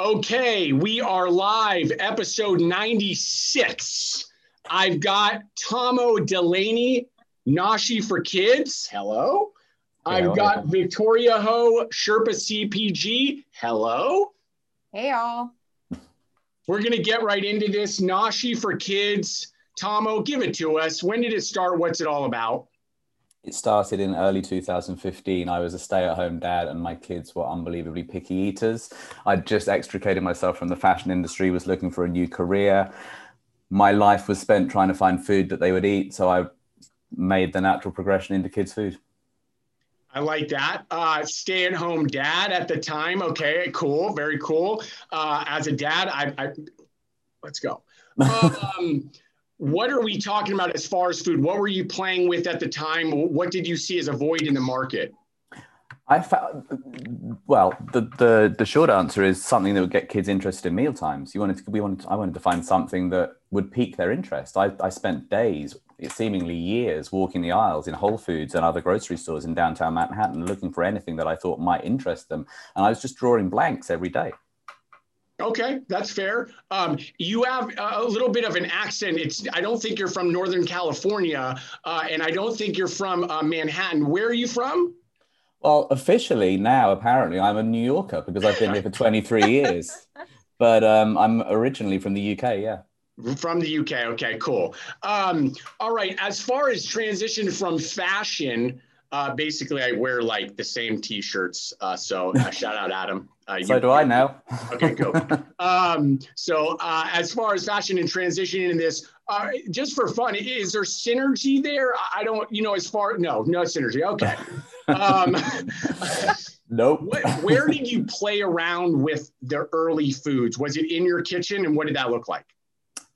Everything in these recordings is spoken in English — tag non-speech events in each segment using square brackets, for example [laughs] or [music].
Okay, we are live, episode 96. I've got Tomo Delaney, Nashi for Kids. Hello. I've got Victoria Ho, Sherpa CPG. Hello. Hey, all. We're going to get right into this. Nashi for Kids. Tomo, give it to us. When did it start? What's it all about? It started in early 2015. I was a stay at home dad, and my kids were unbelievably picky eaters. I'd just extricated myself from the fashion industry, was looking for a new career. My life was spent trying to find food that they would eat. So I made the natural progression into kids' food. I like that. Uh, stay at home dad at the time. Okay, cool. Very cool. Uh, as a dad, I, I let's go. [laughs] Um, what are we talking about as far as food? What were you playing with at the time? What did you see as a void in the market? I found well. The, the the short answer is something that would get kids interested in meal times. You wanted to, we wanted. To, I wanted to find something that would pique their interest. I, I spent days, seemingly years, walking the aisles in Whole Foods and other grocery stores in downtown Manhattan, looking for anything that I thought might interest them, and I was just drawing blanks every day. Okay, that's fair. Um, you have a little bit of an accent. It's I don't think you're from Northern California, uh, and I don't think you're from uh, Manhattan. Where are you from? Well, officially now, apparently, I'm a New Yorker because I've been here for 23 [laughs] years. But um, I'm originally from the UK. Yeah. From the UK. Okay, cool. Um, all right. As far as transition from fashion, uh, basically, I wear like the same T-shirts. Uh, so uh, [laughs] shout out Adam. Uh, so you, do I now. okay, cool. [laughs] um, so uh, as far as fashion and transitioning in this, uh, just for fun, is there synergy there? I don't, you know, as far no, no synergy. Okay. Um, [laughs] nope. What, where did you play around with the early foods? Was it in your kitchen, and what did that look like?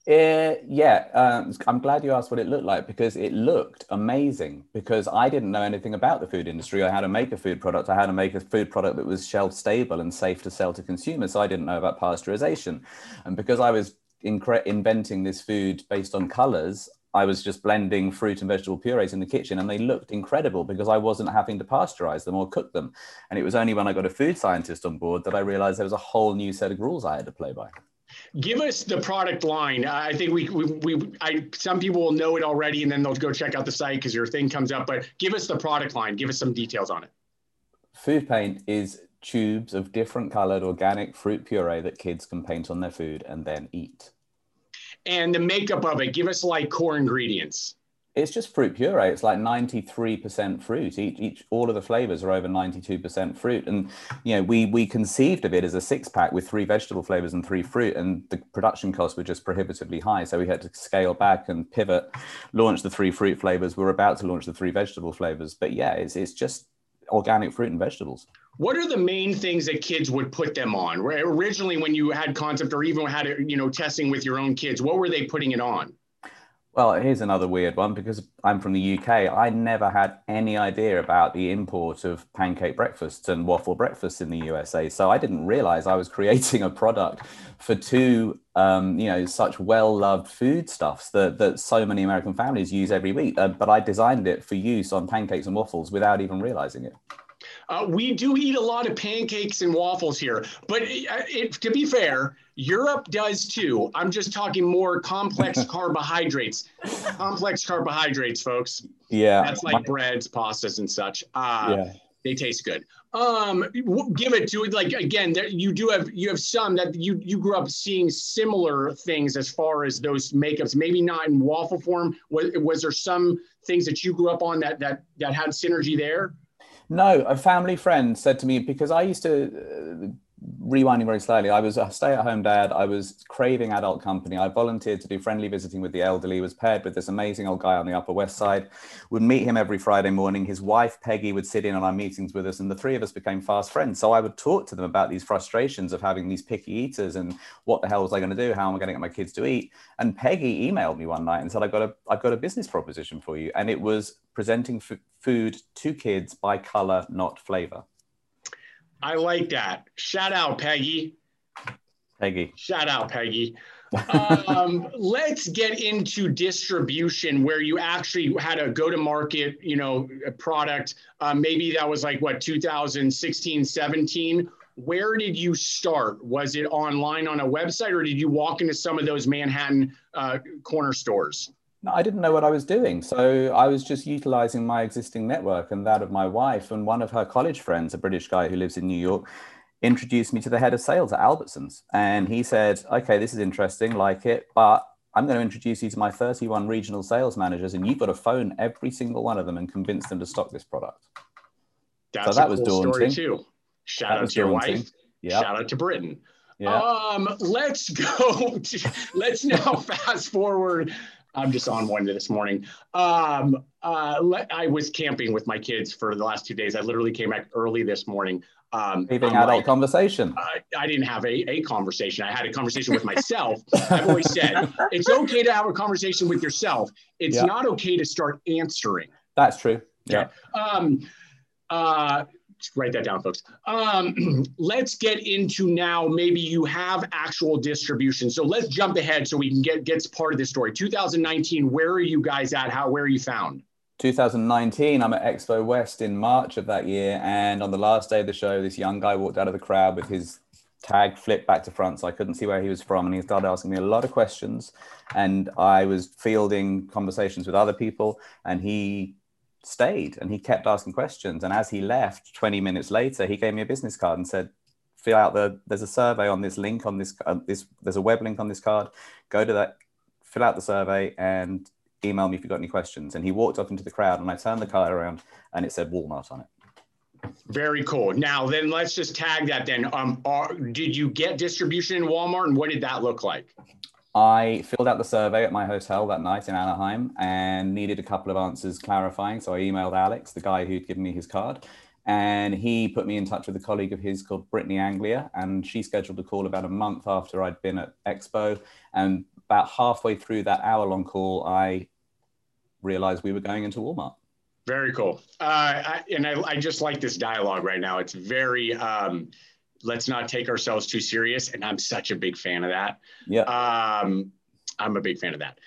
Uh, yeah, um, I'm glad you asked what it looked like because it looked amazing. Because I didn't know anything about the food industry. I had to make a food product. I had to make a food product that was shelf stable and safe to sell to consumers. So I didn't know about pasteurization, and because I was incre- inventing this food based on colors, I was just blending fruit and vegetable purees in the kitchen, and they looked incredible because I wasn't having to pasteurize them or cook them. And it was only when I got a food scientist on board that I realized there was a whole new set of rules I had to play by. Give us the product line. I think we, we, we I, some people will know it already and then they'll go check out the site because your thing comes up, but give us the product line. Give us some details on it. Food paint is tubes of different colored organic fruit puree that kids can paint on their food and then eat. And the makeup of it, give us like core ingredients it's just fruit puree. It's like 93% fruit. Each, each, all of the flavors are over 92% fruit. And, you know, we, we conceived of it as a six pack with three vegetable flavors and three fruit. And the production costs were just prohibitively high. So we had to scale back and pivot, launch the three fruit flavors. We're about to launch the three vegetable flavors. But yeah, it's, it's just organic fruit and vegetables. What are the main things that kids would put them on? Originally, when you had concept or even had, you know, testing with your own kids, what were they putting it on? Well, here's another weird one because I'm from the UK. I never had any idea about the import of pancake breakfasts and waffle breakfasts in the USA. So I didn't realize I was [laughs] creating a product for two, um, you know, such well-loved foodstuffs that that so many American families use every week. Uh, but I designed it for use on pancakes and waffles without even realizing it. Uh, we do eat a lot of pancakes and waffles here, but it, uh, it, to be fair, Europe does too. I'm just talking more complex [laughs] carbohydrates. complex carbohydrates, folks. Yeah. That's like breads, pastas, and such. Uh, yeah. They taste good. Um, give it to it. Like again, there, you do have you have some that you you grew up seeing similar things as far as those makeups. Maybe not in waffle form. Was, was there some things that you grew up on that that that had synergy there? No, a family friend said to me because I used to uh, rewinding very slowly. I was a stay-at-home dad. I was craving adult company. I volunteered to do friendly visiting with the elderly. Was paired with this amazing old guy on the Upper West Side. Would meet him every Friday morning. His wife Peggy would sit in on our meetings with us, and the three of us became fast friends. So I would talk to them about these frustrations of having these picky eaters and what the hell was I going to do? How am I going to get my kids to eat? And Peggy emailed me one night and said, "I've got a I've got a business proposition for you," and it was presenting f- food to kids by color, not flavor. I like that. Shout out, Peggy. Peggy. Shout out, Peggy. [laughs] um, let's get into distribution where you actually had a go to market, you know, product. Uh, maybe that was like what 2016, 17. where did you start? Was it online on a website, or did you walk into some of those Manhattan uh, corner stores? I didn't know what I was doing. So I was just utilizing my existing network and that of my wife. And one of her college friends, a British guy who lives in New York, introduced me to the head of sales at Albertsons. And he said, okay, this is interesting, like it, but I'm going to introduce you to my 31 regional sales managers, and you've got to phone every single one of them and convince them to stock this product. That's so that was cool daunting. too. Shout that out to your daunting. wife. Yep. Shout out to Britain. Yeah. Um, let's go. [laughs] To, let's now [laughs] fast forward. I'm just on one this morning. Um, uh, let, I was camping with my kids for the last two days. I literally came back early this morning. Um, Leaving adult like, conversation. Uh, I didn't have a, a conversation. I had a conversation with myself. I've always said [laughs] it's okay to have a conversation with yourself. It's yeah. not okay to start answering. That's true. Yeah. Um, uh, write that down, folks. Um, [clears throat] let's get into now. Maybe you have actual distribution. So let's jump ahead so we can get gets part of this story. 2019. Where are you guys at? How where are you found? 2019, I'm at Expo West in March of that year. And on the last day of the show, this young guy walked out of the crowd with his tag flipped back to front. So I couldn't see where he was from. And he started asking me a lot of questions. And I was fielding conversations with other people. And he stayed and he kept asking questions. And as he left 20 minutes later, he gave me a business card and said, fill out the, there's a survey on this link on this, uh, this, there's a web link on this card. Go to that, fill out the survey and email me if you've got any questions. And he walked up into the crowd and I turned the card around and it said Walmart on it. Very cool. Now then, let's just tag that. Then, um, are, did you get distribution in Walmart, and what did that look like? I filled out the survey at my hotel that night in Anaheim and needed a couple of answers clarifying. So I emailed Alex, the guy who'd given me his card, and he put me in touch with a colleague of his called Brittany Anglia, and she scheduled a call about a month after I'd been at Expo. And about halfway through that hour-long call, I realized we were going into Walmart. Very cool. Uh, I, and I, I, just like this dialogue right now. It's very, um, let's not take ourselves too serious. And I'm such a big fan of that. Yeah. Um, I'm a big fan of that.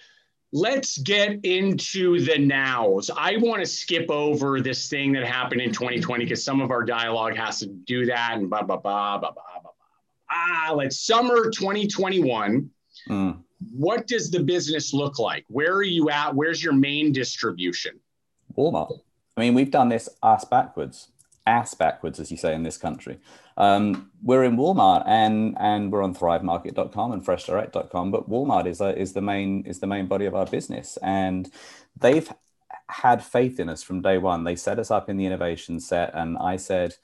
Let's get into the nows. I want to skip over this thing that happened in 2020 because some of our dialogue has to do that and blah, blah, blah, blah, blah, blah, blah. Ah, let's summer 2021. Mm what does the business look like? Where are you at? Where's your main distribution? Walmart. I mean, we've done this ass backwards, ass backwards, as you say in this country. Um, we're in Walmart and and we're on ThriveMarket.com and FreshDirect.com, but Walmart is a, is the main is the main body of our business, and they've had faith in us from day one. They set us up in the innovation set, and I said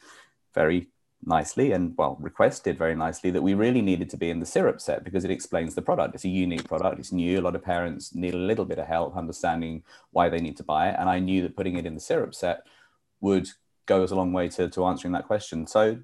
very nicely and well requested very nicely that we really needed to be in the syrup set because it explains the product. It's a unique product. It's new. A lot of parents need a little bit of help understanding why they need to buy it. And i knew that putting it in the syrup set would go as a long way to, to answering that question. So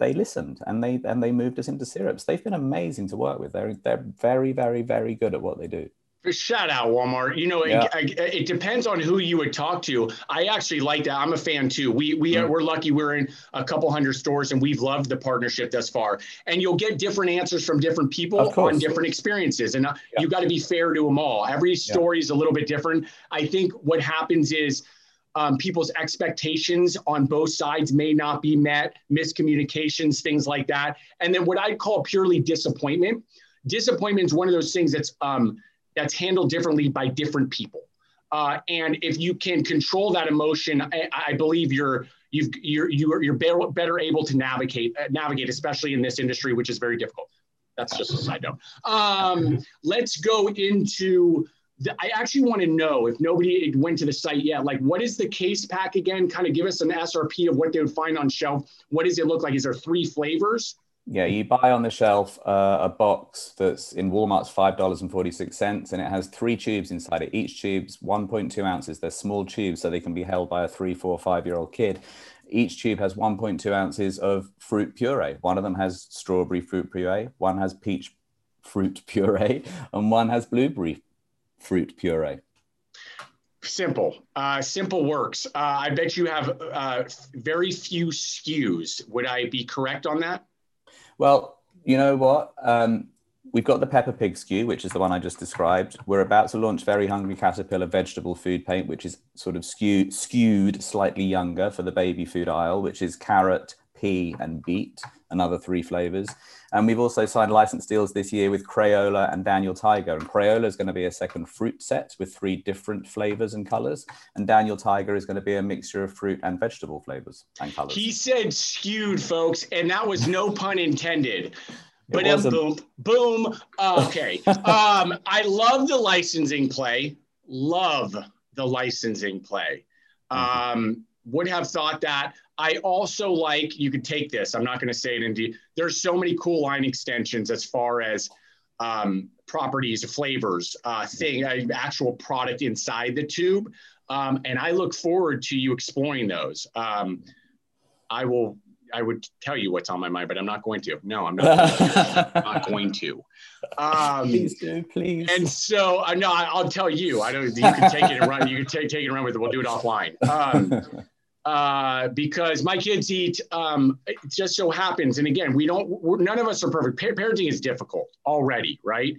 they listened and they and they moved us into syrups they've been amazing to work with they're they're very very very good at what they do Shout out Walmart. You know, yeah. it, it, depends on who you would talk to. I actually like that. I'm a fan too. We we are, mm. we're lucky. We're in a couple hundred stores, and we've loved the partnership thus far. And you'll get different answers from different people on different experiences, and uh, yeah. you got to be fair to them all. Every story yeah. is a little bit different. I think what happens is. Um, people's expectations on both sides may not be met, miscommunications, things like that. And then what I call purely disappointment. Disappointment is one of those things that's um, that's handled differently by different people. Uh, and if you can control that emotion, I, I believe you're you've you're you're, you're better, better able to navigate uh, navigate, especially in this industry, which is very difficult. That's just a side note. Um, let's go into. I actually want to know if nobody went to the site yet. Like, what is the case pack again? Kind of give us an SRP of what they would find on shelf. What does it look like? Is there three flavors? Yeah, you buy on the shelf uh, a box that's in Walmart's five dollars and it has three tubes inside it. Each tube's one point two ounces. They're small tubes, so they can be held by a three, four, five year old kid. Each tube has one point two ounces of fruit puree. One of them has strawberry fruit puree. One has peach fruit [laughs] puree, and one has blueberry fruit puree. Simple. Uh, simple works. Uh, I bet you have uh, very few SKUs. Would I be correct on that? Well, you know what? Um, we've got the Peppa Pig SKU, which is the one I just described. We're about to launch Very Hungry Caterpillar vegetable food paint, which is sort of skew, skewed slightly younger for the baby food aisle, which is carrot, pea, and beet, another three flavors. And we've also signed license deals this year with Crayola and Daniel Tiger. And Crayola is going to be a second fruit set with three different flavors and colors. And Daniel Tiger is going to be a mixture of fruit and vegetable flavors and colors. He said skewed, folks, and that was no pun intended. But boom, boom. Uh, okay. um, I love the licensing play. Love the licensing play. Mm-hmm. Um, would have thought that. I also like, you could take this, I'm not going to say it in There's so many cool line extensions as far as um, properties, flavors, uh, thing, uh, actual product inside the tube. Um, and I look forward to you exploring those. Um, I will I would tell you what's on my mind, but I'm not going to. No, I'm not. [laughs] I'm not going to. Um, please do, please. And so, uh, no, I, will tell you. I don't. You can take it and run. You can take take it and run with it. We'll do it offline. Um, uh, because my kids eat. Um, it just so happens, and again, we don't. none of us are perfect. Parenting is difficult already, right?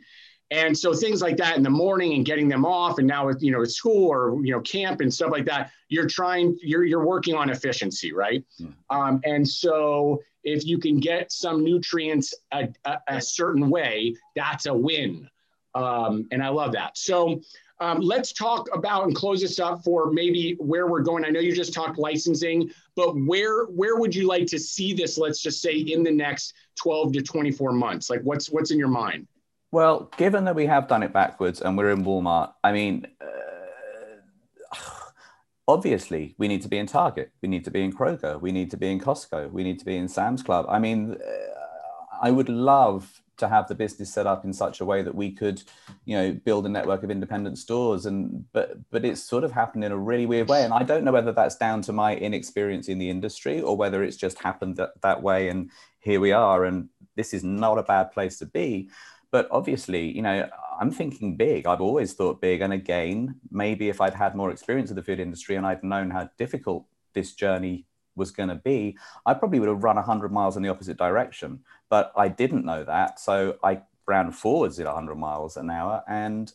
And so things like that in the morning and getting them off, and now with you know school or you know camp and stuff like that, you're trying you're you're working on efficiency, right? Mm. Um, and so if you can get some nutrients a, a, a certain way, that's a win. Um, and I love that. So um, let's talk about and close this up for maybe where we're going. I know you just talked licensing, but where where would you like to see this? Let's just say in the next 12 to 24 months. Like what's what's in your mind? Well, given that we have done it backwards and we're in Walmart, I mean, uh, [sighs] obviously we need to be in Target, we need to be in Kroger, we need to be in Costco, we need to be in Sam's Club. I mean, uh, I would love to have the business set up in such a way that we could, you know, build a network of independent stores. And but but it's sort of happened in a really weird way. And I don't know whether that's down to my inexperience in the industry or whether it's just happened that, that way. And here we are. And this is not a bad place to be but obviously, you know, I'm thinking big. I've always thought big. And again, maybe if I'd had more experience of the food industry and I'd known how difficult this journey was going to be, I probably would have run 100 miles in the opposite direction. But I didn't know that. So I ran forwards at 100 miles an hour. And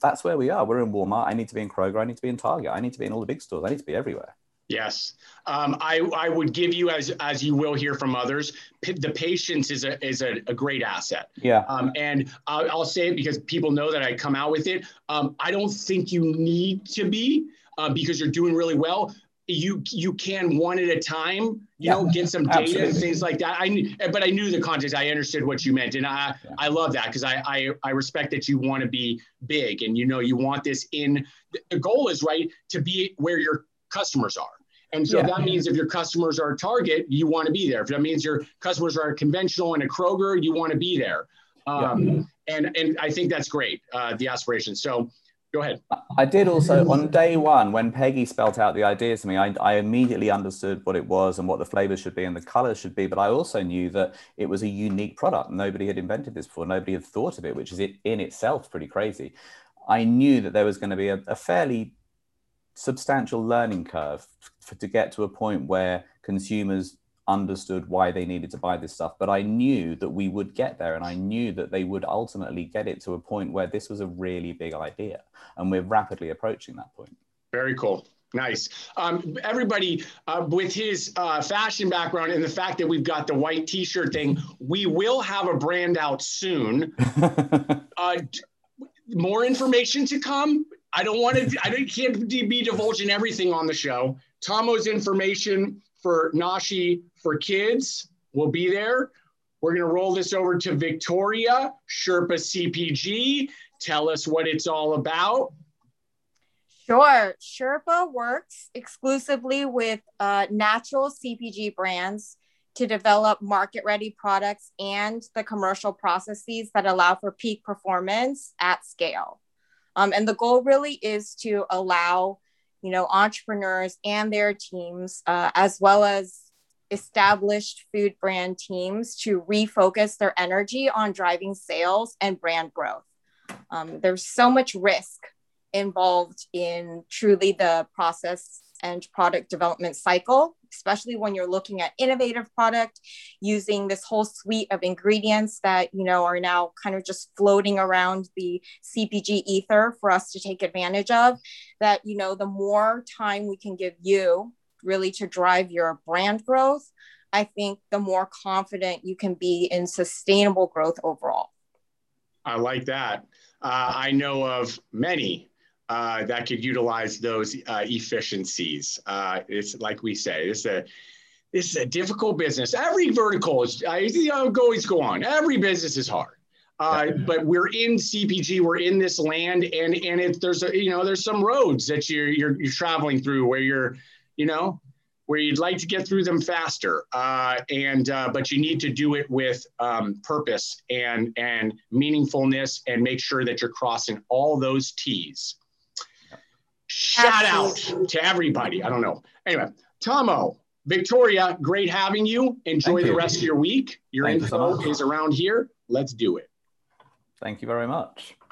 that's where we are. We're in Walmart. I need to be in Kroger. I need to be in Target. I need to be in all the big stores. I need to be everywhere. Yes, um, I, I would give you as as you will hear from others. P- the patience is a is a, a great asset. Yeah. Um, and I'll, I'll, say it because people know that I come out with it. Um, I don't think you need to be uh, because you're doing really well. You you can one at a time. You yeah, know, get some data absolutely. and things like that. I but I knew the context. I understood what you meant, and I yeah. I love that because I, I I respect that you want to be big and you know you want this in. The goal is right to be where your customers are and so yeah. that means if your customers are a Target, you want to be there. If that means your customers are a conventional and a Kroger, you want to be there. Um, yeah. And and I think that's great, uh, the aspiration. So go ahead. I did also on day one when Peggy spelt out the ideas to me. I, I immediately understood what it was and what the flavors should be and the colors should be. But I also knew that it was a unique product. Nobody had invented this before. Nobody had thought of it, which is it in itself pretty crazy. I knew that there was going to be a, a fairly substantial learning curve for, to get to a point where consumers understood why they needed to buy this stuff but i knew that we would get there and i knew that they would ultimately get it to a point where this was a really big idea and we're rapidly approaching that point very cool Nice. Um, everybody, uh, with his uh, fashion background and the fact that we've got the white T-shirt thing, we will have a brand out soon. [laughs] uh, more information to come. I don't want to. I can't be divulging everything on the show. Tomo's information for Nashi for kids will be there. We're going to roll this over to Victoria Sherpa CPG. Tell us what it's all about. Sure. Sherpa works exclusively with uh, natural CPG brands to develop market ready products and the commercial processes that allow for peak performance at scale. Um, and the goal really is to allow, you know, entrepreneurs and their teams, uh, as well as established food brand teams, to refocus their energy on driving sales and brand growth. Um, there's so much risk involved in truly the process and product development cycle especially when you're looking at innovative product using this whole suite of ingredients that you know are now kind of just floating around the cpg ether for us to take advantage of that you know the more time we can give you really to drive your brand growth I think the more confident you can be in sustainable growth overall. I like that. Uh, I know of many uh, that could utilize those uh, efficiencies. Uh, it's like we say, it's a this is a difficult business. Every vertical is, I you know, always go on. Every business is hard. Uh, but we're in CPG, we're in this land, and and it, there's a you know there's some roads that you're you're, you're traveling through where you're you know where you'd like to get through them faster, uh, and uh, but you need to do it with um, purpose and and meaningfulness, and make sure that you're crossing all those T's. Shout out to everybody. I don't know. Anyway, Tomo, Victoria, great having you. Enjoy Thank the you. rest of your week. Your Thank info you so is around here. Let's do it. Thank you very much.